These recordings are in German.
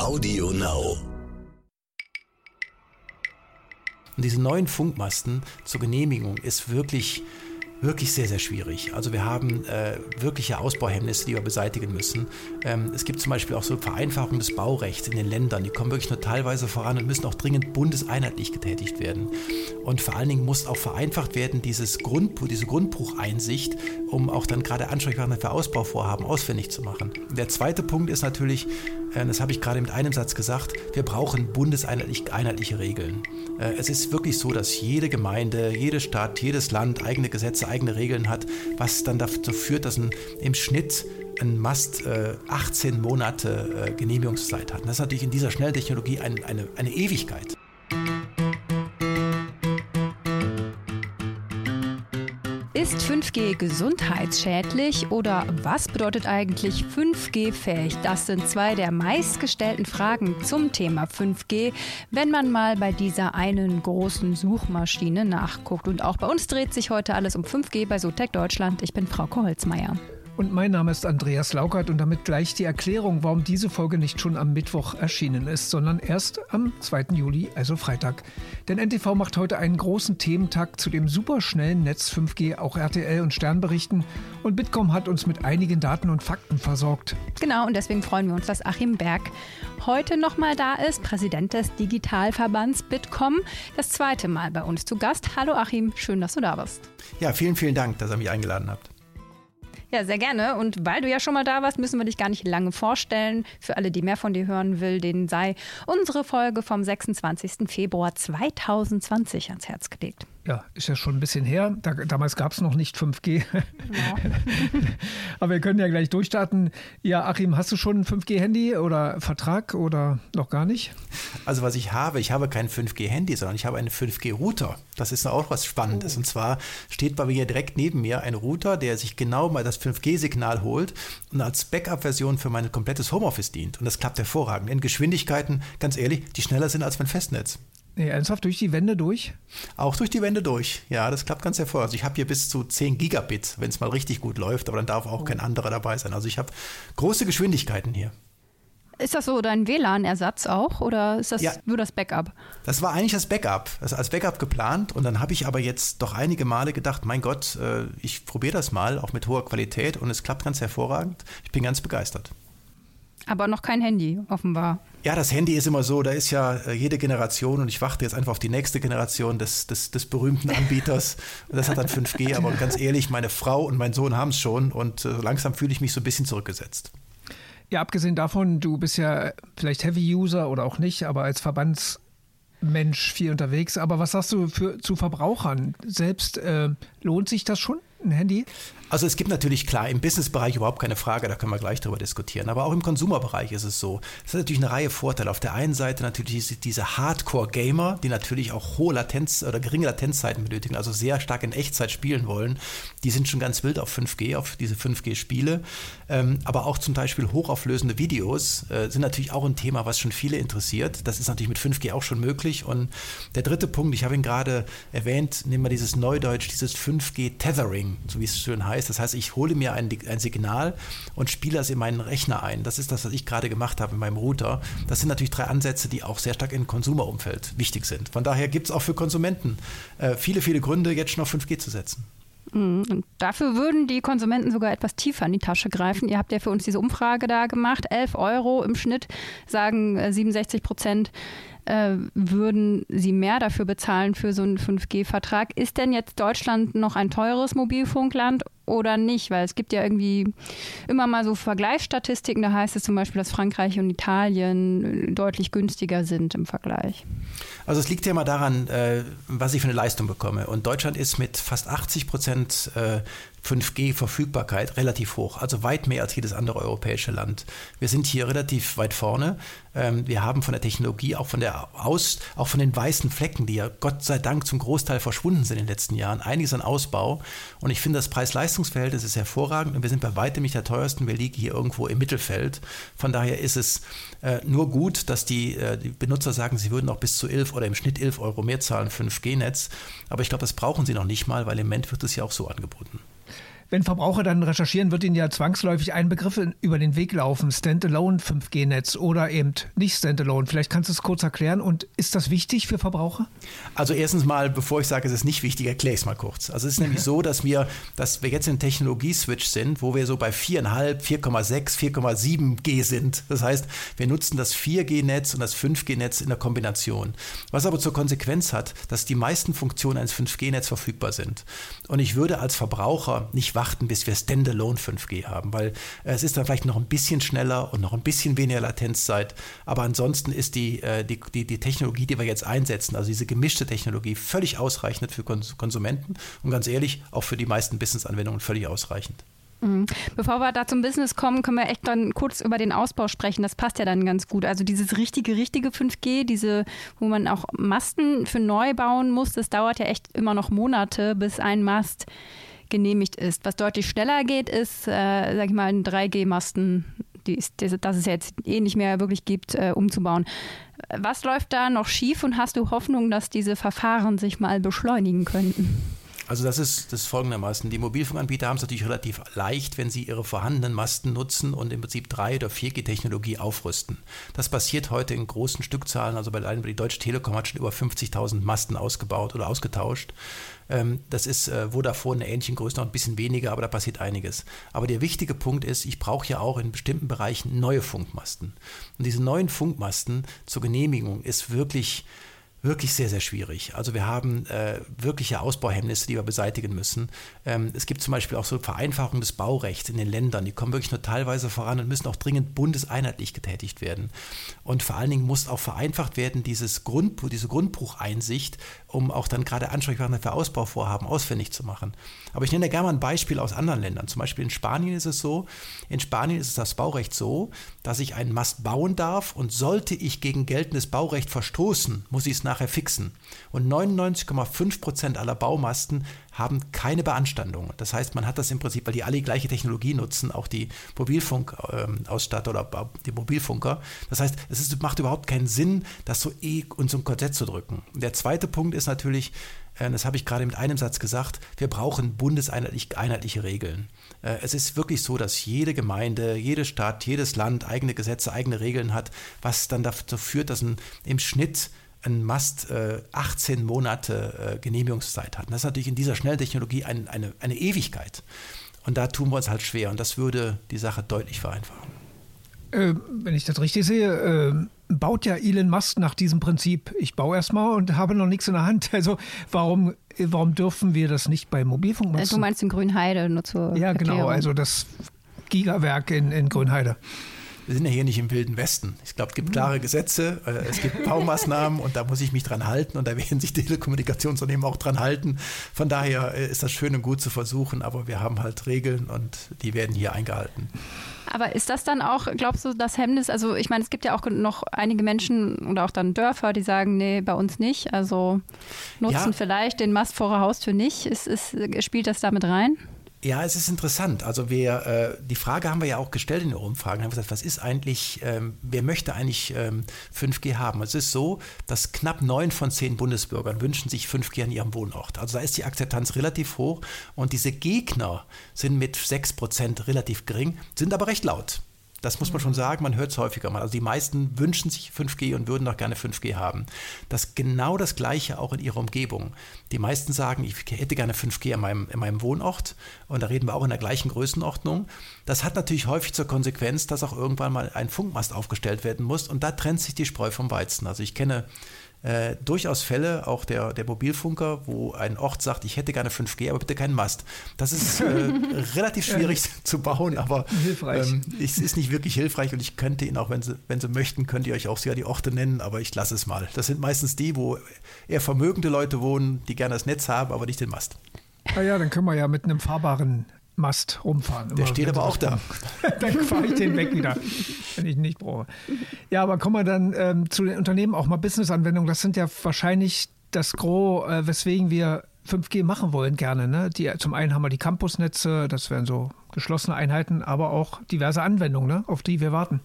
Audio Now. Und diese neuen Funkmasten zur Genehmigung ist wirklich wirklich sehr, sehr schwierig. Also wir haben äh, wirkliche Ausbauhemmnisse, die wir beseitigen müssen. Ähm, es gibt zum Beispiel auch so Vereinfachungen des Baurechts in den Ländern. Die kommen wirklich nur teilweise voran und müssen auch dringend bundeseinheitlich getätigt werden. Und vor allen Dingen muss auch vereinfacht werden, dieses Grund, diese Grundbucheinsicht, um auch dann gerade Ansprechpartner für Ausbauvorhaben ausfindig zu machen. Der zweite Punkt ist natürlich, äh, das habe ich gerade mit einem Satz gesagt, wir brauchen bundeseinheitliche Regeln. Äh, es ist wirklich so, dass jede Gemeinde, jede Stadt, jedes Land eigene Gesetze, eigene Regeln hat, was dann dazu führt, dass ein, im Schnitt ein Mast äh, 18 Monate äh, Genehmigungszeit hat. Und das ist natürlich in dieser Schnelltechnologie ein, eine, eine Ewigkeit. Ist 5G gesundheitsschädlich oder was bedeutet eigentlich 5G-fähig? Das sind zwei der meistgestellten Fragen zum Thema 5G, wenn man mal bei dieser einen großen Suchmaschine nachguckt. Und auch bei uns dreht sich heute alles um 5G bei Sotec Deutschland. Ich bin Frau Koholzmeier. Und mein Name ist Andreas Laukert und damit gleich die Erklärung, warum diese Folge nicht schon am Mittwoch erschienen ist, sondern erst am 2. Juli, also Freitag. Denn NTV macht heute einen großen Thementag zu dem superschnellen Netz 5G, auch RTL und Stern berichten. Und Bitkom hat uns mit einigen Daten und Fakten versorgt. Genau, und deswegen freuen wir uns, dass Achim Berg heute nochmal da ist, Präsident des Digitalverbands Bitkom. Das zweite Mal bei uns zu Gast. Hallo Achim, schön, dass du da bist. Ja, vielen, vielen Dank, dass ihr mich eingeladen habt. Ja, sehr gerne. Und weil du ja schon mal da warst, müssen wir dich gar nicht lange vorstellen. Für alle, die mehr von dir hören will, denen sei unsere Folge vom 26. Februar 2020 ans Herz gelegt. Ja, ist ja schon ein bisschen her. Da, damals gab es noch nicht 5G. Ja. Aber wir können ja gleich durchstarten. Ja, Achim, hast du schon ein 5G-Handy oder Vertrag oder noch gar nicht? Also was ich habe, ich habe kein 5G-Handy, sondern ich habe einen 5G-Router. Das ist auch was Spannendes. Oh. Und zwar steht bei mir direkt neben mir ein Router, der sich genau mal das 5G-Signal holt und als Backup-Version für mein komplettes Homeoffice dient. Und das klappt hervorragend. In Geschwindigkeiten, ganz ehrlich, die schneller sind als mein Festnetz. Nee, ernsthaft durch die Wände durch? Auch durch die Wände durch. Ja, das klappt ganz hervorragend. Also ich habe hier bis zu 10 Gigabit, wenn es mal richtig gut läuft, aber dann darf auch oh. kein anderer dabei sein. Also ich habe große Geschwindigkeiten hier. Ist das so dein WLAN-Ersatz auch oder ist das ja. nur das Backup? Das war eigentlich das Backup. Das ist als Backup geplant und dann habe ich aber jetzt doch einige Male gedacht, mein Gott, äh, ich probiere das mal, auch mit hoher Qualität und es klappt ganz hervorragend. Ich bin ganz begeistert. Aber noch kein Handy, offenbar. Ja, das Handy ist immer so, da ist ja äh, jede Generation und ich warte jetzt einfach auf die nächste Generation des, des, des berühmten Anbieters. das hat dann 5G, aber ganz ehrlich, meine Frau und mein Sohn haben es schon und äh, langsam fühle ich mich so ein bisschen zurückgesetzt. Ja, abgesehen davon, du bist ja vielleicht Heavy-User oder auch nicht, aber als Verbandsmensch viel unterwegs. Aber was sagst du für, zu Verbrauchern? Selbst äh, lohnt sich das schon, ein Handy? Also es gibt natürlich klar im Businessbereich überhaupt keine Frage, da können wir gleich drüber diskutieren. Aber auch im Konsumerbereich ist es so. Es hat natürlich eine Reihe Vorteile. Auf der einen Seite natürlich diese Hardcore-Gamer, die natürlich auch hohe Latenz oder geringe Latenzzeiten benötigen, also sehr stark in Echtzeit spielen wollen. Die sind schon ganz wild auf 5G, auf diese 5G-Spiele. Ähm, aber auch zum Beispiel hochauflösende Videos äh, sind natürlich auch ein Thema, was schon viele interessiert. Das ist natürlich mit 5G auch schon möglich. Und der dritte Punkt, ich habe ihn gerade erwähnt, nehmen wir dieses Neudeutsch, dieses 5G-Tethering, so wie es schön heißt. Das heißt, ich hole mir ein, ein Signal und spiele das in meinen Rechner ein. Das ist das, was ich gerade gemacht habe in meinem Router. Das sind natürlich drei Ansätze, die auch sehr stark im Konsumerumfeld wichtig sind. Von daher gibt es auch für Konsumenten äh, viele, viele Gründe, jetzt schon auf 5G zu setzen. Mhm. Und dafür würden die Konsumenten sogar etwas tiefer in die Tasche greifen. Ihr habt ja für uns diese Umfrage da gemacht. 11 Euro im Schnitt, sagen 67 äh, Prozent äh, würden sie mehr dafür bezahlen für so einen 5G-Vertrag. Ist denn jetzt Deutschland noch ein teures Mobilfunkland oder nicht? Weil es gibt ja irgendwie immer mal so Vergleichsstatistiken, da heißt es zum Beispiel, dass Frankreich und Italien äh, deutlich günstiger sind im Vergleich. Also es liegt ja mal daran, äh, was ich für eine Leistung bekomme. Und Deutschland ist mit fast 80 Prozent 5G-Verfügbarkeit relativ hoch, also weit mehr als jedes andere europäische Land. Wir sind hier relativ weit vorne. Ähm, wir haben von der Technologie, auch von der Aus, auch von den weißen Flecken, die ja Gott sei Dank zum Großteil verschwunden sind in den letzten Jahren, einiges an Ausbau. Und ich finde, das Preis-Leistungs-Verhältnis ist hervorragend und wir sind bei weitem nicht der teuersten. Wir liegen hier irgendwo im Mittelfeld. Von daher ist es äh, nur gut, dass die, äh, die Benutzer sagen, sie würden auch bis zu 11 oder im Schnitt 11 Euro mehr zahlen für 5G-Netz. Aber ich glaube, das brauchen sie noch nicht mal, weil im Moment wird es ja auch so angeboten. Wenn Verbraucher dann recherchieren, wird ihnen ja zwangsläufig ein Begriff über den Weg laufen. Standalone 5G-Netz oder eben nicht Standalone. Vielleicht kannst du es kurz erklären. Und ist das wichtig für Verbraucher? Also erstens mal, bevor ich sage, es ist nicht wichtig, erkläre ich es mal kurz. Also es ist nämlich so, dass wir, dass wir jetzt in Technologie-Switch sind, wo wir so bei 4,5, 4,6, 4,7G sind. Das heißt, wir nutzen das 4G-Netz und das 5G-Netz in der Kombination. Was aber zur Konsequenz hat, dass die meisten Funktionen eines 5G-Netz verfügbar sind. Und ich würde als Verbraucher nicht warten, bis wir Standalone 5G haben, weil äh, es ist dann vielleicht noch ein bisschen schneller und noch ein bisschen weniger Latenzzeit. Aber ansonsten ist die, äh, die, die, die Technologie, die wir jetzt einsetzen, also diese gemischte Technologie, völlig ausreichend für Konsumenten und ganz ehrlich auch für die meisten Business-Anwendungen völlig ausreichend. Mhm. Bevor wir da zum Business kommen, können wir echt dann kurz über den Ausbau sprechen. Das passt ja dann ganz gut. Also dieses richtige, richtige 5G, diese, wo man auch Masten für neu bauen muss, das dauert ja echt immer noch Monate, bis ein Mast genehmigt ist. Was deutlich schneller geht, ist, äh, sag ich mal, ein 3G-Masten, das es jetzt eh nicht mehr wirklich gibt, äh, umzubauen. Was läuft da noch schief und hast du Hoffnung, dass diese Verfahren sich mal beschleunigen könnten? Also das ist das folgendermaßen. Die Mobilfunkanbieter haben es natürlich relativ leicht, wenn sie ihre vorhandenen Masten nutzen und im Prinzip 3 oder 4G-Technologie aufrüsten. Das passiert heute in großen Stückzahlen. Also bei die Deutsche Telekom hat schon über 50.000 Masten ausgebaut oder ausgetauscht. Ähm, das ist äh, Vodafone eine ähnliche Größe, noch ein bisschen weniger, aber da passiert einiges. Aber der wichtige Punkt ist, ich brauche ja auch in bestimmten Bereichen neue Funkmasten. Und diese neuen Funkmasten zur Genehmigung ist wirklich wirklich sehr, sehr schwierig. Also wir haben äh, wirkliche Ausbauhemmnisse, die wir beseitigen müssen. Ähm, es gibt zum Beispiel auch so Vereinfachungen des Baurechts in den Ländern, die kommen wirklich nur teilweise voran und müssen auch dringend bundeseinheitlich getätigt werden. Und vor allen Dingen muss auch vereinfacht werden, dieses Grund, diese Grundbucheinsicht, um auch dann gerade Ansprechpartner für Ausbauvorhaben ausfindig zu machen. Aber ich nenne gerne mal ein Beispiel aus anderen Ländern. Zum Beispiel in Spanien ist es so, in Spanien ist das Baurecht so, dass ich einen Mast bauen darf und sollte ich gegen geltendes Baurecht verstoßen, muss ich es nachher fixen. Und 99,5 Prozent aller Baumasten haben keine Beanstandung. Das heißt, man hat das im Prinzip, weil die alle die gleiche Technologie nutzen, auch die Mobilfunkausstatter oder die Mobilfunker. Das heißt, es ist, macht überhaupt keinen Sinn, das so eh und so ein Korsett zu drücken. Der zweite Punkt ist natürlich, äh, das habe ich gerade mit einem Satz gesagt, wir brauchen bundeseinheitliche Regeln. Äh, es ist wirklich so, dass jede Gemeinde, jede Stadt, jedes Land eigene Gesetze, eigene Regeln hat, was dann dazu führt, dass ein, im Schnitt ein Mast äh, 18 Monate äh, Genehmigungszeit hat. Und das ist natürlich in dieser schnellen Technologie ein, eine, eine Ewigkeit. Und da tun wir uns halt schwer. Und das würde die Sache deutlich vereinfachen. Äh, wenn ich das richtig sehe, äh, baut ja Elon Musk nach diesem Prinzip, ich baue erstmal und habe noch nichts in der Hand. Also warum, warum dürfen wir das nicht bei Mobilfunkmasten? Äh, du meinst in Grünheide nur zur Ja, genau, Erklärung. genau, also das Gigawerk in, in Grünheide wir sind ja hier nicht im Wilden Westen. Ich glaube, es gibt klare Gesetze, äh, es gibt Baumaßnahmen und da muss ich mich dran halten und da werden sich Telekommunikationsunternehmen auch dran halten. Von daher äh, ist das schön und gut zu versuchen, aber wir haben halt Regeln und die werden hier eingehalten. Aber ist das dann auch, glaubst du, das Hemmnis? Also ich meine, es gibt ja auch noch einige Menschen oder auch dann Dörfer, die sagen, nee, bei uns nicht. Also nutzen ja. vielleicht den Mast vor der Haustür nicht. Ist, ist, spielt das damit rein? Ja, es ist interessant. Also wir, äh, die Frage haben wir ja auch gestellt in den Umfragen. Haben gesagt, was ist eigentlich, ähm, wer möchte eigentlich ähm, 5G haben? Es ist so, dass knapp neun von zehn Bundesbürgern wünschen sich 5G an ihrem Wohnort. Also da ist die Akzeptanz relativ hoch und diese Gegner sind mit sechs Prozent relativ gering, sind aber recht laut. Das muss man schon sagen, man hört es häufiger mal. Also die meisten wünschen sich 5G und würden doch gerne 5G haben. Das genau das Gleiche auch in ihrer Umgebung. Die meisten sagen, ich hätte gerne 5G in meinem, in meinem Wohnort und da reden wir auch in der gleichen Größenordnung. Das hat natürlich häufig zur Konsequenz, dass auch irgendwann mal ein Funkmast aufgestellt werden muss und da trennt sich die Spreu vom Weizen. Also ich kenne äh, durchaus Fälle, auch der, der Mobilfunker, wo ein Ort sagt, ich hätte gerne 5G, aber bitte keinen Mast. Das ist äh, relativ schwierig zu bauen, aber ähm, es ist nicht wirklich hilfreich und ich könnte ihn auch, wenn Sie, wenn Sie möchten, könnt ihr euch auch sogar die Orte nennen, aber ich lasse es mal. Das sind meistens die, wo eher vermögende Leute wohnen, die gerne das Netz haben, aber nicht den Mast. Ah ja, dann können wir ja mit einem fahrbaren Mast rumfahren. Der steht aber auch da. dann fahre ich den weg wieder, wenn ich ihn nicht brauche. Ja, aber kommen wir dann ähm, zu den Unternehmen auch mal Business-Anwendungen. Das sind ja wahrscheinlich das Gros, äh, weswegen wir 5G machen wollen gerne. Ne? Die, zum einen haben wir die Campusnetze, das wären so geschlossene Einheiten, aber auch diverse Anwendungen, ne? auf die wir warten.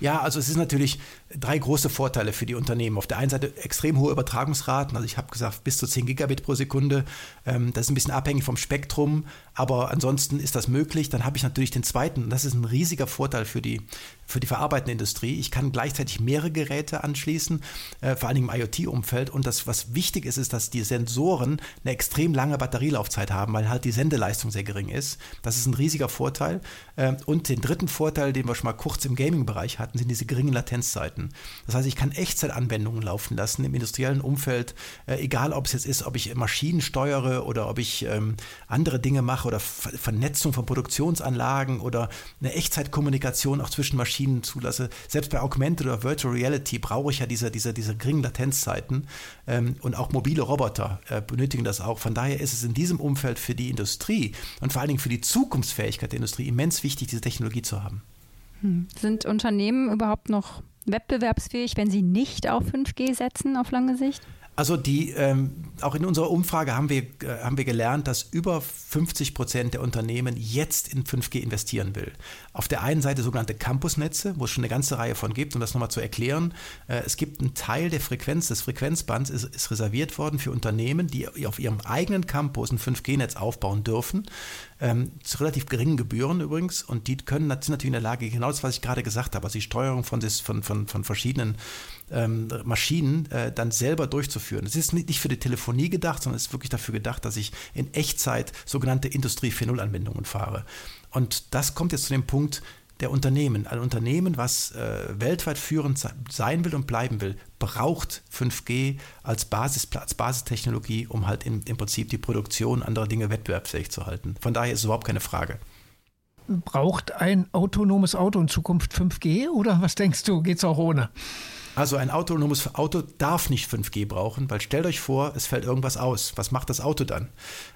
Ja, also es ist natürlich drei große Vorteile für die Unternehmen. Auf der einen Seite extrem hohe Übertragungsraten, also ich habe gesagt bis zu 10 Gigabit pro Sekunde. Ähm, das ist ein bisschen abhängig vom Spektrum, aber ansonsten ist das möglich. Dann habe ich natürlich den zweiten, das ist ein riesiger Vorteil für die, für die verarbeitende Industrie. Ich kann gleichzeitig mehrere Geräte anschließen, äh, vor Dingen im IoT-Umfeld. Und das, was wichtig ist, ist, dass die Sensoren eine extrem lange Batterielaufzeit haben, weil halt die Sendeleistung sehr gering ist. Das ist ein riesiger Vorteil. Ähm, und den dritten Vorteil, den wir schon mal kurz im Gaming-Bereich hatten, sind diese geringen Latenzzeiten. Das heißt, ich kann Echtzeitanwendungen laufen lassen im industriellen Umfeld, äh, egal ob es jetzt ist, ob ich Maschinen steuere oder ob ich ähm, andere Dinge mache oder Ver Vernetzung von Produktionsanlagen oder eine Echtzeitkommunikation auch zwischen Maschinen zulasse. Selbst bei Augmented oder Virtual Reality brauche ich ja diese, diese, diese geringen Latenzzeiten ähm, und auch mobile Roboter äh, benötigen das auch. Von daher ist es in diesem Umfeld für die Industrie und vor allen Dingen für die Zukunftsfähigkeit der Industrie immens wichtig, diese Technologie zu haben. Hm. Sind Unternehmen überhaupt noch wettbewerbsfähig, wenn sie nicht auf 5G setzen auf lange Sicht? Also die, ähm, auch in unserer Umfrage haben wir, äh, haben wir gelernt, dass über 50 Prozent der Unternehmen jetzt in 5G investieren will. Auf der einen Seite sogenannte Campusnetze, wo es schon eine ganze Reihe von gibt, um das nochmal zu erklären. Äh, es gibt einen Teil der Frequenz, des Frequenzbands ist, ist reserviert worden für Unternehmen, die auf ihrem eigenen Campus ein 5G-Netz aufbauen dürfen ähm, zu relativ geringen Gebühren übrigens. Und die können sind natürlich in der Lage, genau das, was ich gerade gesagt habe, also die Steuerung von, von, von, von verschiedenen ähm, Maschinen äh, dann selber durchzuführen. Es ist nicht für die Telefonie gedacht, sondern es ist wirklich dafür gedacht, dass ich in Echtzeit sogenannte Industrie 4.0-Anwendungen fahre. Und das kommt jetzt zu dem Punkt, der Unternehmen, ein Unternehmen, was äh, weltweit führend sein will und bleiben will, braucht 5G als, Basis, als Basistechnologie, um halt in, im Prinzip die Produktion anderer Dinge wettbewerbsfähig zu halten. Von daher ist es überhaupt keine Frage. Braucht ein autonomes Auto in Zukunft 5G oder was denkst du, geht es auch ohne? Also ein autonomes Auto darf nicht 5G brauchen, weil stellt euch vor, es fällt irgendwas aus. Was macht das Auto dann?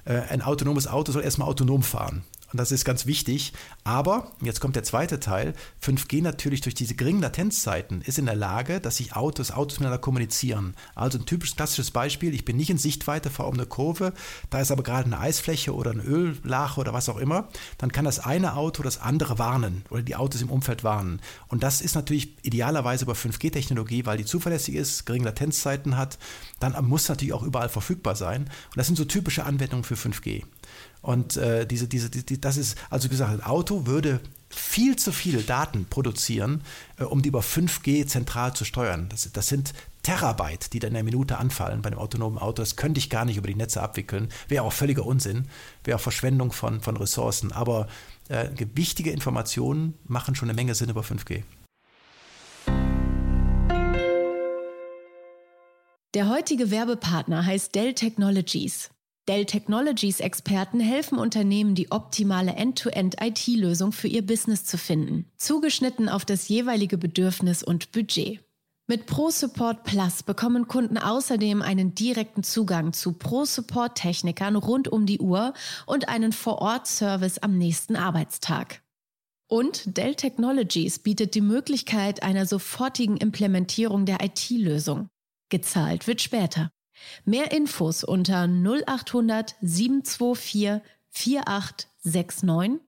Äh, ein autonomes Auto soll erstmal autonom fahren. Und das ist ganz wichtig. Aber, jetzt kommt der zweite Teil, 5G natürlich durch diese geringen Latenzzeiten ist in der Lage, dass sich Autos, Autos miteinander kommunizieren. Also ein typisches klassisches Beispiel, ich bin nicht in Sichtweite, fahre um eine Kurve, da ist aber gerade eine Eisfläche oder eine Öllache oder was auch immer, dann kann das eine Auto das andere warnen oder die Autos im Umfeld warnen. Und das ist natürlich idealerweise über 5G-Technologie, weil die zuverlässig ist, geringe Latenzzeiten hat, dann muss natürlich auch überall verfügbar sein. Und das sind so typische Anwendungen für 5G. Und äh, diese, diese, die, das ist, also gesagt, ein Auto würde viel zu viele Daten produzieren, äh, um die über 5G zentral zu steuern. Das, das sind Terabyte, die dann in der Minute anfallen bei einem autonomen Auto. Das könnte ich gar nicht über die Netze abwickeln. Wäre auch völliger Unsinn, wäre auch Verschwendung von, von Ressourcen. Aber äh, wichtige Informationen machen schon eine Menge Sinn über 5G. Der heutige Werbepartner heißt Dell Technologies. Dell Technologies Experten helfen Unternehmen, die optimale End-to-End-IT-Lösung für ihr Business zu finden, zugeschnitten auf das jeweilige Bedürfnis und Budget. Mit ProSupport Plus bekommen Kunden außerdem einen direkten Zugang zu ProSupport-Technikern rund um die Uhr und einen Vor-Ort-Service am nächsten Arbeitstag. Und Dell Technologies bietet die Möglichkeit einer sofortigen Implementierung der IT-Lösung. Gezahlt wird später. Mehr Infos unter 0800 724 4869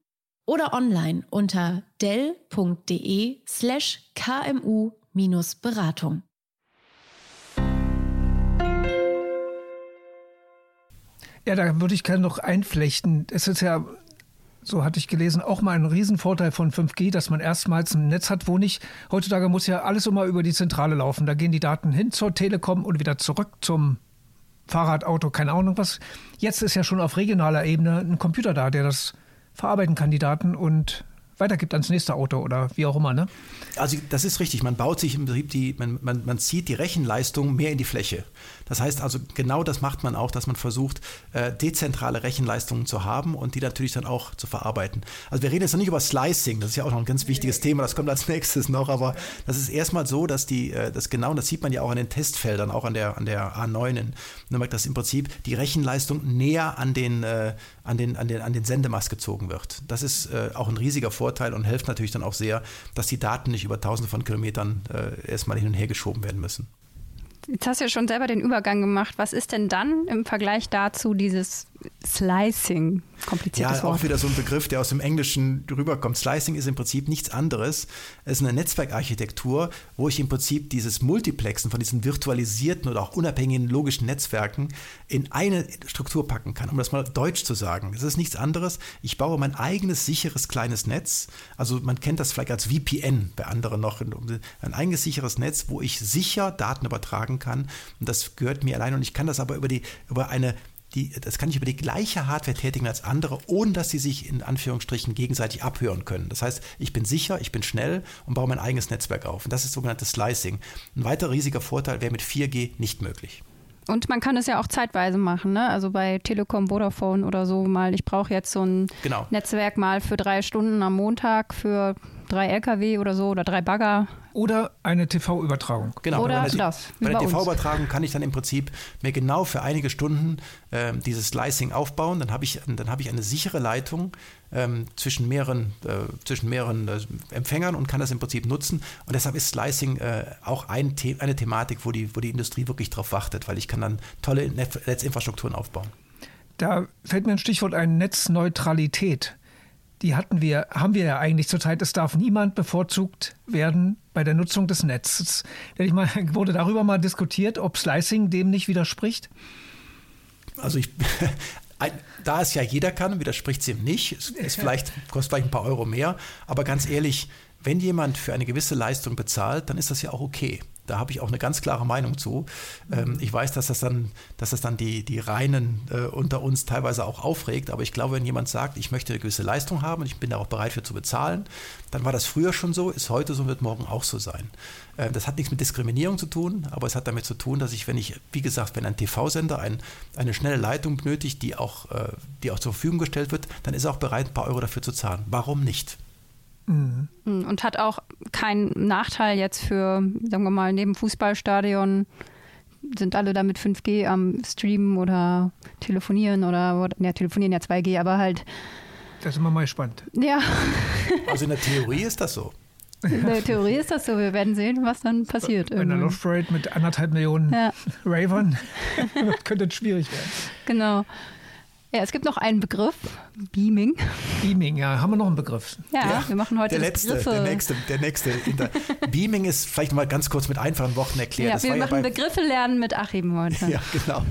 oder online unter dell.de slash kmu-beratung. Ja, da würde ich gerne noch einflechten. Es ist ja so hatte ich gelesen, auch mal ein Riesenvorteil von 5G, dass man erstmals ein Netz hat, wo nicht, heutzutage muss ja alles immer über die Zentrale laufen. Da gehen die Daten hin zur Telekom und wieder zurück zum Fahrrad, Auto, keine Ahnung was. Jetzt ist ja schon auf regionaler Ebene ein Computer da, der das verarbeiten kann, die Daten und weitergibt ans nächste Auto oder wie auch immer, ne? Also das ist richtig. Man baut sich im Prinzip die, man, man, man zieht die Rechenleistung mehr in die Fläche. Das heißt also, genau das macht man auch, dass man versucht, äh, dezentrale Rechenleistungen zu haben und die natürlich dann auch zu verarbeiten. Also wir reden jetzt noch nicht über Slicing, das ist ja auch noch ein ganz wichtiges Thema, das kommt als nächstes noch, aber das ist erstmal so, dass die, äh, das genau, das sieht man ja auch an den Testfeldern, auch an der, an der A9 in Nürnberg, dass im Prinzip die Rechenleistung näher an den, äh, an den, an den, an den Sendemast gezogen wird. Das ist auch ein riesiger Vorteil und hilft natürlich dann auch sehr, dass die Daten nicht über tausende von Kilometern äh, erstmal hin und her geschoben werden müssen. Jetzt hast du ja schon selber den Übergang gemacht. Was ist denn dann im Vergleich dazu dieses Slicing, kompliziertes ja, Wort. auch wieder so ein Begriff, der aus dem Englischen rüberkommt. Slicing ist im Prinzip nichts anderes. Es ist eine Netzwerkarchitektur, wo ich im Prinzip dieses Multiplexen von diesen virtualisierten oder auch unabhängigen logischen Netzwerken in eine Struktur packen kann. Um das mal deutsch zu sagen. Es ist nichts anderes. Ich baue mein eigenes sicheres kleines Netz. Also man kennt das vielleicht als VPN bei anderen noch. Ein eigenes sicheres Netz, wo ich sicher Daten übertragen kann. Und das gehört mir allein. Und ich kann das aber über, die, über eine die, das kann ich über die gleiche Hardware tätigen als andere, ohne dass sie sich in Anführungsstrichen gegenseitig abhören können. Das heißt, ich bin sicher, ich bin schnell und baue mein eigenes Netzwerk auf. Und das ist sogenanntes Slicing. Ein weiterer riesiger Vorteil wäre mit 4G nicht möglich. Und man kann es ja auch zeitweise machen, ne? Also bei Telekom, Vodafone oder so mal, ich brauche jetzt so ein genau. Netzwerk mal für drei Stunden am Montag für drei LKW oder so oder drei Bagger. Oder eine TV-Übertragung. Genau. Oder bei das. Bei der TV-Übertragung kann ich dann im Prinzip mir genau für einige Stunden äh, dieses Slicing aufbauen. Dann habe ich, hab ich eine sichere Leitung ähm, zwischen mehreren, äh, zwischen mehreren äh, Empfängern und kann das im Prinzip nutzen. Und deshalb ist Slicing äh, auch ein The eine Thematik, wo die, wo die Industrie wirklich drauf wartet, weil ich kann dann tolle Netzinfrastrukturen aufbauen. Da fällt mir ein Stichwort ein, Netzneutralität die hatten wir, haben wir ja eigentlich zurzeit. Es darf niemand bevorzugt werden bei der Nutzung des Netzes. Ich mal, wurde darüber mal diskutiert, ob Slicing dem nicht widerspricht? Also ich, da es ja jeder kann, widerspricht es ihm nicht. Es ist vielleicht, kostet vielleicht ein paar Euro mehr, aber ganz ehrlich, wenn jemand für eine gewisse Leistung bezahlt, dann ist das ja auch okay. Da habe ich auch eine ganz klare Meinung zu. Ähm, ich weiß, dass das dann, dass das dann die, die Reinen äh, unter uns teilweise auch aufregt, aber ich glaube, wenn jemand sagt, ich möchte eine gewisse Leistung haben und ich bin da auch bereit für zu bezahlen, dann war das früher schon so, ist heute so und wird morgen auch so sein. Äh, das hat nichts mit Diskriminierung zu tun, aber es hat damit zu tun, dass ich, wenn ich, wie gesagt, wenn ein TV-Sender ein, eine schnelle Leitung benötigt, die auch, äh, die auch zur Verfügung gestellt wird, dann ist er auch bereit, ein paar Euro dafür zu zahlen. Warum nicht? Mhm. Und hat auch keinen Nachteil jetzt für, sagen wir mal, neben Fußballstadion sind alle da mit 5G am Streamen oder telefonieren oder, ja, telefonieren ja 2G, aber halt. Das ist immer mal spannend. Ja. Also in der Theorie ist das so. In der Theorie ist das so. Wir werden sehen, was dann passiert. Bei einer Luftrate mit anderthalb Millionen ja. Ravern könnte es schwierig werden. Genau. Ja, es gibt noch einen Begriff, Beaming. Beaming, ja, haben wir noch einen Begriff. Ja, ja wir machen heute der letzte, Begriffe. Der nächste, der nächste. Beaming ist vielleicht mal ganz kurz mit einfachen Worten erklärt. Ja, das wir machen ja Begriffe lernen mit Achim heute. Ja, genau.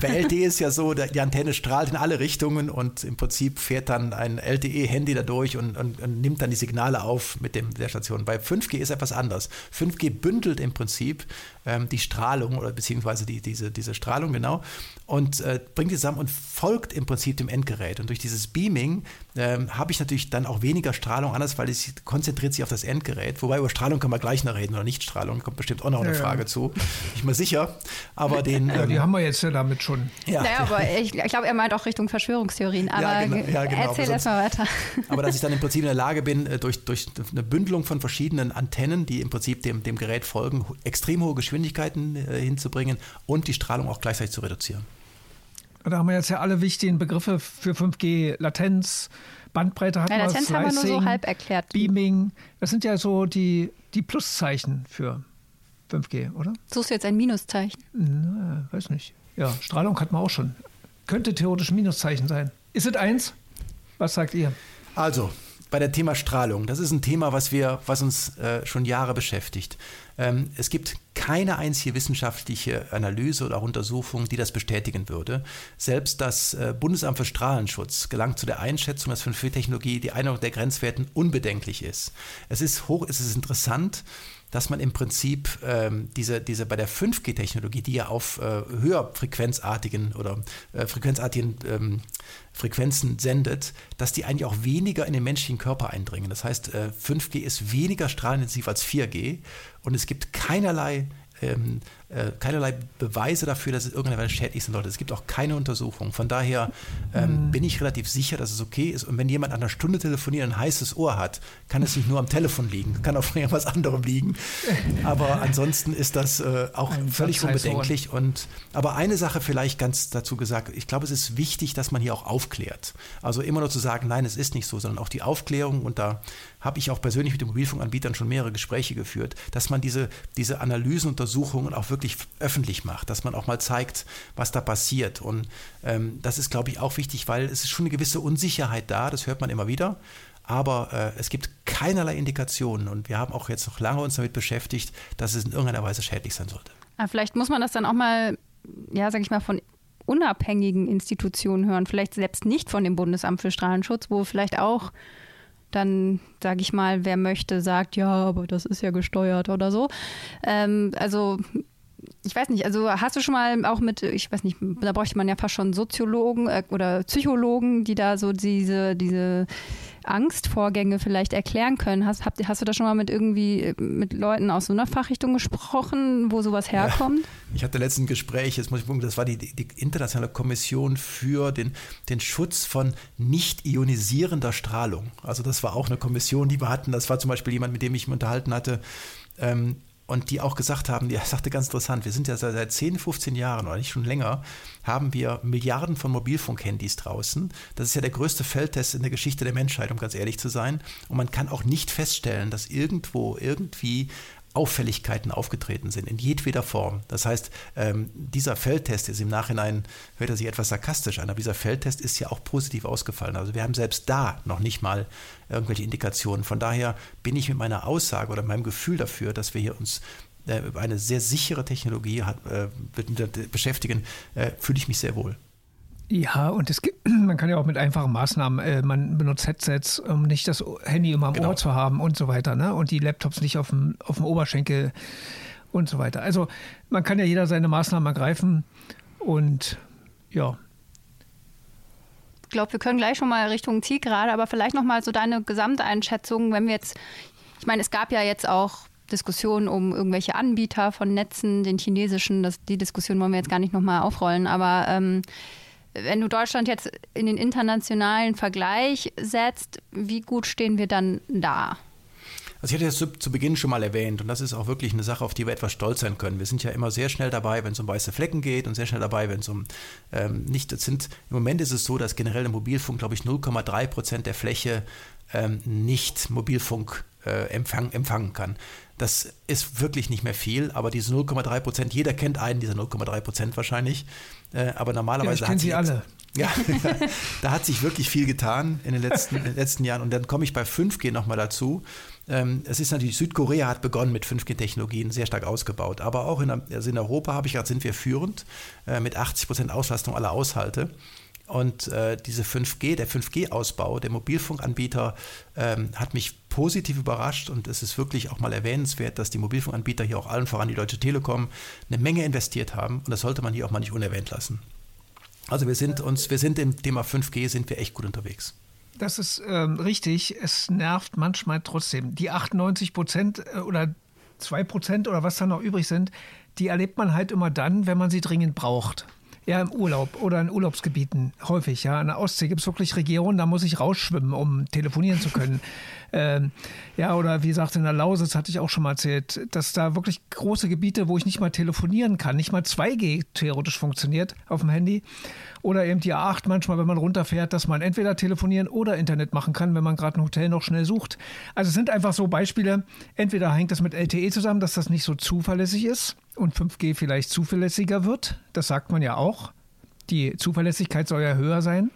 Bei LTE ist ja so, die Antenne strahlt in alle Richtungen und im Prinzip fährt dann ein LTE-Handy da durch und, und, und, nimmt dann die Signale auf mit dem, der Station. Bei 5G ist etwas anders. 5G bündelt im Prinzip ähm, die Strahlung oder beziehungsweise die, diese, diese Strahlung, genau, und äh, bringt die zusammen und folgt im Prinzip dem Endgerät. Und durch dieses Beaming ähm, habe ich natürlich dann auch weniger Strahlung, anders, weil es konzentriert sich auf das Endgerät. Wobei über Strahlung kann man gleich noch reden oder Nichtstrahlung, kommt bestimmt auch noch eine ja, Frage ja. zu. Nicht mal sicher, aber den. Ja, die ähm, haben wir jetzt ja damit schon. Ja. Naja, aber ich, ich glaube, er meint auch Richtung Verschwörungstheorien. Aber ja, genau, ja, genau. erzähl erstmal weiter. Aber dass ich dann im Prinzip in der Lage bin, äh, durch, durch eine Bündelung von verschiedenen Antennen, die im Prinzip dem, dem Gerät folgen, extrem hohe Geschwindigkeiten äh, hinzubringen und die Strahlung auch gleichzeitig zu reduzieren. Da haben wir jetzt ja alle wichtigen Begriffe für 5G, Latenz, Bandbreite hat ja, wir, Latenz Slicing, haben wir nur so halb erklärt. Beaming, das sind ja so die, die Pluszeichen für 5G, oder? Suchst du jetzt ein Minuszeichen? Na, weiß nicht. Ja, Strahlung hat man auch schon. Könnte theoretisch ein Minuszeichen sein. Ist es eins? Was sagt ihr? Also, bei der Thema Strahlung, das ist ein Thema, was, wir, was uns äh, schon Jahre beschäftigt. Ähm, es gibt keine einzige wissenschaftliche Analyse oder auch Untersuchung, die das bestätigen würde. Selbst das äh, Bundesamt für Strahlenschutz gelangt zu der Einschätzung, dass 5G-Technologie die Einung der Grenzwerten unbedenklich ist. Es ist hoch, es ist interessant, dass man im Prinzip ähm, diese, diese bei der 5G-Technologie, die ja auf äh, höherfrequenzartigen oder äh, frequenzartigen ähm, Frequenzen sendet, dass die eigentlich auch weniger in den menschlichen Körper eindringen. Das heißt, äh, 5G ist weniger strahlintensiv als 4G und es gibt keinerlei ähm, äh, keinerlei Beweise dafür, dass es irgendwann schädlich sein sollte. Es gibt auch keine Untersuchung. Von daher ähm, mhm. bin ich relativ sicher, dass es okay ist. Und wenn jemand an einer Stunde telefoniert und ein heißes Ohr hat, kann es nicht nur am Telefon liegen, kann auch von irgendwas anderem liegen. Aber ansonsten ist das äh, auch ein völlig unbedenklich. Und, aber eine Sache vielleicht ganz dazu gesagt, ich glaube, es ist wichtig, dass man hier auch aufklärt. Also immer nur zu sagen, nein, es ist nicht so, sondern auch die Aufklärung und da habe ich auch persönlich mit den Mobilfunkanbietern schon mehrere Gespräche geführt, dass man diese, diese Analysen, Untersuchungen auch wirklich wirklich öffentlich macht, dass man auch mal zeigt, was da passiert. Und ähm, das ist, glaube ich, auch wichtig, weil es ist schon eine gewisse Unsicherheit da, das hört man immer wieder. Aber äh, es gibt keinerlei Indikationen und wir haben auch jetzt noch lange uns damit beschäftigt, dass es in irgendeiner Weise schädlich sein sollte. Aber vielleicht muss man das dann auch mal, ja, sag ich mal, von unabhängigen Institutionen hören, vielleicht selbst nicht von dem Bundesamt für Strahlenschutz, wo vielleicht auch dann, sage ich mal, wer möchte, sagt, ja, aber das ist ja gesteuert oder so. Ähm, also ich weiß nicht, also hast du schon mal auch mit, ich weiß nicht, da bräuchte man ja fast schon Soziologen äh, oder Psychologen, die da so diese, diese Angstvorgänge vielleicht erklären können. Hast, habt, hast du da schon mal mit irgendwie mit Leuten aus so einer Fachrichtung gesprochen, wo sowas herkommt? Ja, ich hatte letztens ein Gespräch, jetzt muss ich gucken, das war die, die internationale Kommission für den, den Schutz von nicht ionisierender Strahlung. Also das war auch eine Kommission, die wir hatten. Das war zum Beispiel jemand, mit dem ich mich unterhalten hatte. Ähm, und die auch gesagt haben, die sagte ganz interessant, wir sind ja seit 10, 15 Jahren oder nicht schon länger, haben wir Milliarden von Mobilfunkhandys draußen. Das ist ja der größte Feldtest in der Geschichte der Menschheit, um ganz ehrlich zu sein. Und man kann auch nicht feststellen, dass irgendwo irgendwie Auffälligkeiten aufgetreten sind, in jedweder Form. Das heißt, ähm, dieser Feldtest ist im Nachhinein, hört er sich etwas sarkastisch an, aber dieser Feldtest ist ja auch positiv ausgefallen. Also wir haben selbst da noch nicht mal irgendwelche Indikationen. Von daher bin ich mit meiner Aussage oder meinem Gefühl dafür, dass wir hier uns äh, über eine sehr sichere Technologie hat, äh, beschäftigen, äh, fühle ich mich sehr wohl. Ja, und es gibt, man kann ja auch mit einfachen Maßnahmen, äh, man benutzt Headsets, um nicht das Handy immer am genau. Ohr zu haben und so weiter, ne? Und die Laptops nicht auf dem, auf dem Oberschenkel und so weiter. Also man kann ja jeder seine Maßnahmen ergreifen und ja. Ich glaube, wir können gleich schon mal Richtung Zielgerade, aber vielleicht noch mal so deine Gesamteinschätzung, wenn wir jetzt, ich meine, es gab ja jetzt auch Diskussionen um irgendwelche Anbieter von Netzen, den chinesischen, das, die Diskussion wollen wir jetzt gar nicht nochmal aufrollen, aber ähm, wenn du Deutschland jetzt in den internationalen Vergleich setzt, wie gut stehen wir dann da? Also ich hatte das zu, zu, Beginn schon mal erwähnt und das ist auch wirklich eine Sache, auf die wir etwas stolz sein können. Wir sind ja immer sehr schnell dabei, wenn es um weiße Flecken geht und sehr schnell dabei, wenn es um ähm, nicht sind. Im Moment ist es so, dass generell im Mobilfunk, glaube ich, 0,3 Prozent der Fläche ähm, nicht Mobilfunk äh, empfang, empfangen kann. Das ist wirklich nicht mehr viel, aber diese 0,3 Prozent, jeder kennt einen dieser 0,3 Prozent wahrscheinlich. Äh, aber normalerweise ja, ich hat sie alle. Ja, da hat sich wirklich viel getan in den letzten, in den letzten Jahren. Und dann komme ich bei 5G nochmal dazu. Ähm, es ist natürlich, Südkorea hat begonnen mit 5G-Technologien, sehr stark ausgebaut. Aber auch in, also in Europa, habe ich gerade, sind wir führend äh, mit 80 Prozent Auslastung aller Haushalte. Und äh, diese 5G, der 5G-Ausbau der Mobilfunkanbieter ähm, hat mich positiv überrascht und es ist wirklich auch mal erwähnenswert, dass die Mobilfunkanbieter hier auch allen voran die Deutsche Telekom eine Menge investiert haben und das sollte man hier auch mal nicht unerwähnt lassen. Also wir sind uns, wir sind im Thema 5G sind wir echt gut unterwegs. Das ist ähm, richtig. Es nervt manchmal trotzdem. Die 98 Prozent äh, oder 2 Prozent oder was da noch übrig sind, die erlebt man halt immer dann, wenn man sie dringend braucht. Ja, im Urlaub oder in Urlaubsgebieten häufig. Ja, an der Ostsee gibt es wirklich Regionen, da muss ich rausschwimmen, um telefonieren zu können. ähm, ja, oder wie gesagt, in der Lausitz hatte ich auch schon mal erzählt, dass da wirklich große Gebiete, wo ich nicht mal telefonieren kann, nicht mal 2G theoretisch funktioniert auf dem Handy. Oder eben die A8 manchmal, wenn man runterfährt, dass man entweder telefonieren oder Internet machen kann, wenn man gerade ein Hotel noch schnell sucht. Also es sind einfach so Beispiele. Entweder hängt das mit LTE zusammen, dass das nicht so zuverlässig ist und 5G vielleicht zuverlässiger wird. Das sagt man ja auch. Die Zuverlässigkeit soll ja höher sein.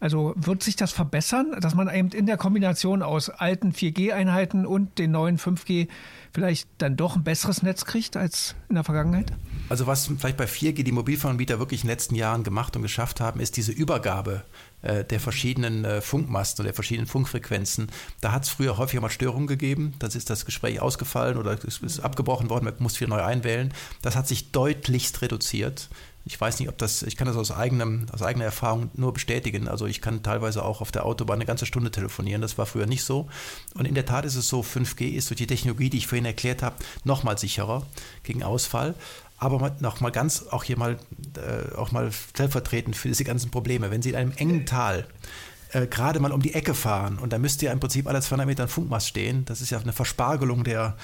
Also wird sich das verbessern, dass man eben in der Kombination aus alten 4G-Einheiten und den neuen 5G vielleicht dann doch ein besseres Netz kriegt als in der Vergangenheit? Also was vielleicht bei 4G die Mobilfunkanbieter wirklich in den letzten Jahren gemacht und geschafft haben, ist diese Übergabe äh, der verschiedenen äh, Funkmasten oder der verschiedenen Funkfrequenzen. Da hat es früher häufig mal Störungen gegeben. Dann ist das Gespräch ausgefallen oder es ist abgebrochen worden, man muss wieder neu einwählen. Das hat sich deutlichst reduziert. Ich weiß nicht, ob das, ich kann das aus, eigenem, aus eigener Erfahrung nur bestätigen. Also ich kann teilweise auch auf der Autobahn eine ganze Stunde telefonieren. Das war früher nicht so. Und in der Tat ist es so, 5G ist durch die Technologie, die ich vorhin erklärt habe, nochmal sicherer gegen Ausfall. Aber noch mal ganz, auch hier mal, äh, auch mal stellvertretend für diese ganzen Probleme. Wenn Sie in einem engen Tal äh, gerade mal um die Ecke fahren und da müsste ja im Prinzip alle 200 Meter ein Funkmast stehen, das ist ja eine Verspargelung der,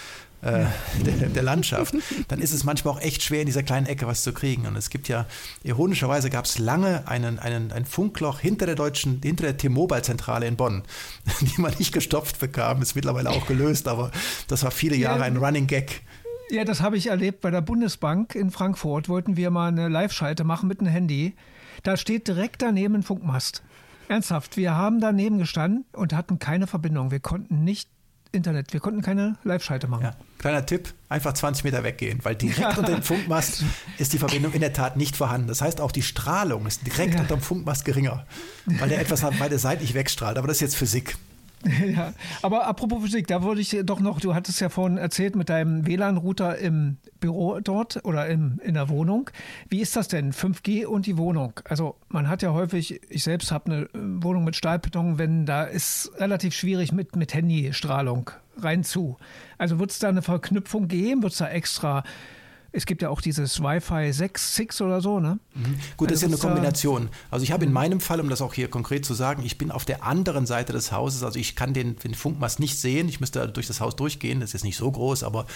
äh, der, der, Landschaft, dann ist es manchmal auch echt schwer, in dieser kleinen Ecke was zu kriegen. Und es gibt ja, ironischerweise gab es lange einen, einen, ein Funkloch hinter der deutschen, hinter der T-Mobile-Zentrale in Bonn, die man nicht gestopft bekam, ist mittlerweile auch gelöst, aber das war viele Jahre ein Running Gag. Ja, das habe ich erlebt bei der Bundesbank in Frankfurt. Wollten wir mal eine Live-Schalte machen mit einem Handy. Da steht direkt daneben ein Funkmast. Ernsthaft, wir haben daneben gestanden und hatten keine Verbindung. Wir konnten nicht Internet, wir konnten keine Live-Schalte machen. Ja. Kleiner Tipp, einfach 20 Meter weggehen, weil direkt unter dem Funkmast ist die Verbindung in der Tat nicht vorhanden. Das heißt, auch die Strahlung ist direkt ja. unter dem Funkmast geringer, weil der etwas beide seitlich wegstrahlt. Aber das ist jetzt Physik. Ja, aber apropos Physik, da würde ich doch noch, du hattest ja vorhin erzählt mit deinem WLAN-Router im Büro dort oder im, in der Wohnung. Wie ist das denn, 5G und die Wohnung? Also man hat ja häufig, ich selbst habe eine äh, Wohnung mit Stahlbeton, wenn da ist relativ schwierig mit, mit Handystrahlung rein zu. Also wird es da eine Verknüpfung geben? Wird es da extra es gibt ja auch dieses Wi-Fi 6, 6 oder so, ne? Mhm. Gut, das also ist ja eine Kombination. Also ich habe in mhm. meinem Fall, um das auch hier konkret zu sagen, ich bin auf der anderen Seite des Hauses, also ich kann den, den Funkmast nicht sehen, ich müsste durch das Haus durchgehen, das ist nicht so groß, aber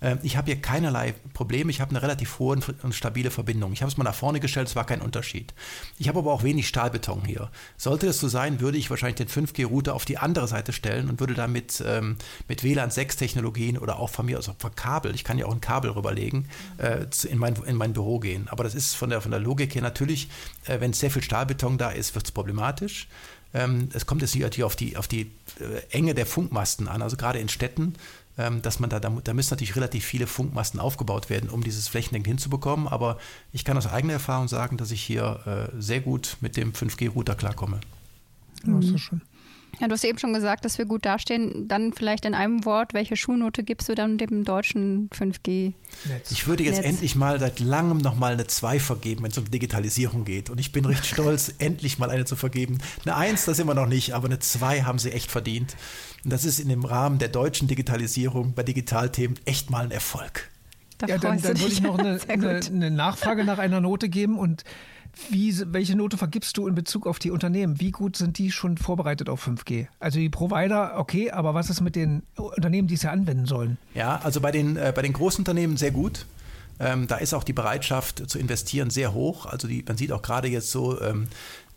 äh, ich habe hier keinerlei Probleme, ich habe eine relativ hohe und stabile Verbindung. Ich habe es mal nach vorne gestellt, es war kein Unterschied. Ich habe aber auch wenig Stahlbeton hier. Sollte das so sein, würde ich wahrscheinlich den 5G-Router auf die andere Seite stellen und würde damit ähm, mit WLAN 6-Technologien oder auch von mir aus also Kabel, ich kann ja auch ein Kabel rüberlegen, äh, in, mein, in mein Büro gehen. Aber das ist von der, von der Logik her natürlich, äh, wenn sehr viel Stahlbeton da ist, wird es problematisch. Ähm, es kommt jetzt natürlich auf die, auf die äh, Enge der Funkmasten an, also gerade in Städten ähm, dass man da, da, da, müssen natürlich relativ viele Funkmasten aufgebaut werden, um dieses flächendeckend hinzubekommen. Aber ich kann aus eigener Erfahrung sagen, dass ich hier äh, sehr gut mit dem 5G-Router klarkomme. Ja, ist so schön. Ja, du hast eben schon gesagt, dass wir gut dastehen. Dann vielleicht in einem Wort, welche Schulnote gibst du dann dem deutschen 5G? Netz. Ich würde jetzt Netz. endlich mal seit langem nochmal eine 2 vergeben, wenn es um Digitalisierung geht. Und ich bin recht stolz, endlich mal eine zu vergeben. Eine 1, das immer noch nicht, aber eine 2 haben sie echt verdient. Und das ist in dem Rahmen der deutschen Digitalisierung bei Digitalthemen echt mal ein Erfolg. Da ja, dann, dann würde ich noch eine, eine, eine Nachfrage nach einer Note geben und wie, welche Note vergibst du in Bezug auf die Unternehmen? Wie gut sind die schon vorbereitet auf 5G? Also die Provider, okay, aber was ist mit den Unternehmen, die es ja anwenden sollen? Ja, also bei den, äh, bei den Großunternehmen sehr gut. Ähm, da ist auch die Bereitschaft zu investieren sehr hoch. Also die, man sieht auch gerade jetzt so, ähm,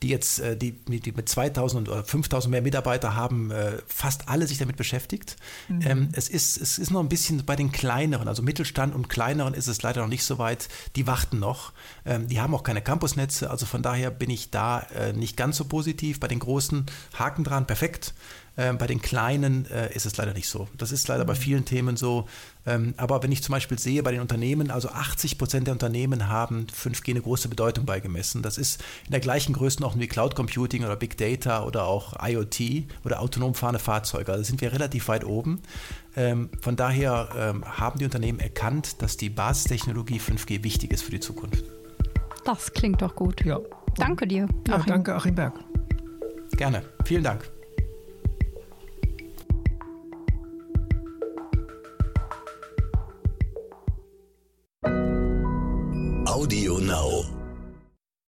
die jetzt, äh, die, die mit 2000 oder 5000 mehr Mitarbeiter haben, äh, fast alle sich damit beschäftigt. Mhm. Ähm, es, ist, es ist noch ein bisschen bei den kleineren, also Mittelstand und kleineren ist es leider noch nicht so weit. Die warten noch. Ähm, die haben auch keine Campusnetze, also von daher bin ich da äh, nicht ganz so positiv. Bei den großen Haken dran, perfekt. Ähm, bei den kleinen äh, ist es leider nicht so. Das ist leider mhm. bei vielen Themen so. Ähm, aber wenn ich zum Beispiel sehe bei den Unternehmen, also 80 Prozent der Unternehmen haben 5G eine große Bedeutung beigemessen. Das ist in der gleichen Größenordnung wie Cloud Computing oder Big Data oder auch IoT oder autonom fahrende Fahrzeuge. Also sind wir relativ weit oben. Ähm, von daher ähm, haben die Unternehmen erkannt, dass die Basistechnologie 5G wichtig ist für die Zukunft. Das klingt doch gut. Ja. Danke dir. Ja, danke, Achim Berg. Gerne. Vielen Dank. Audio Now.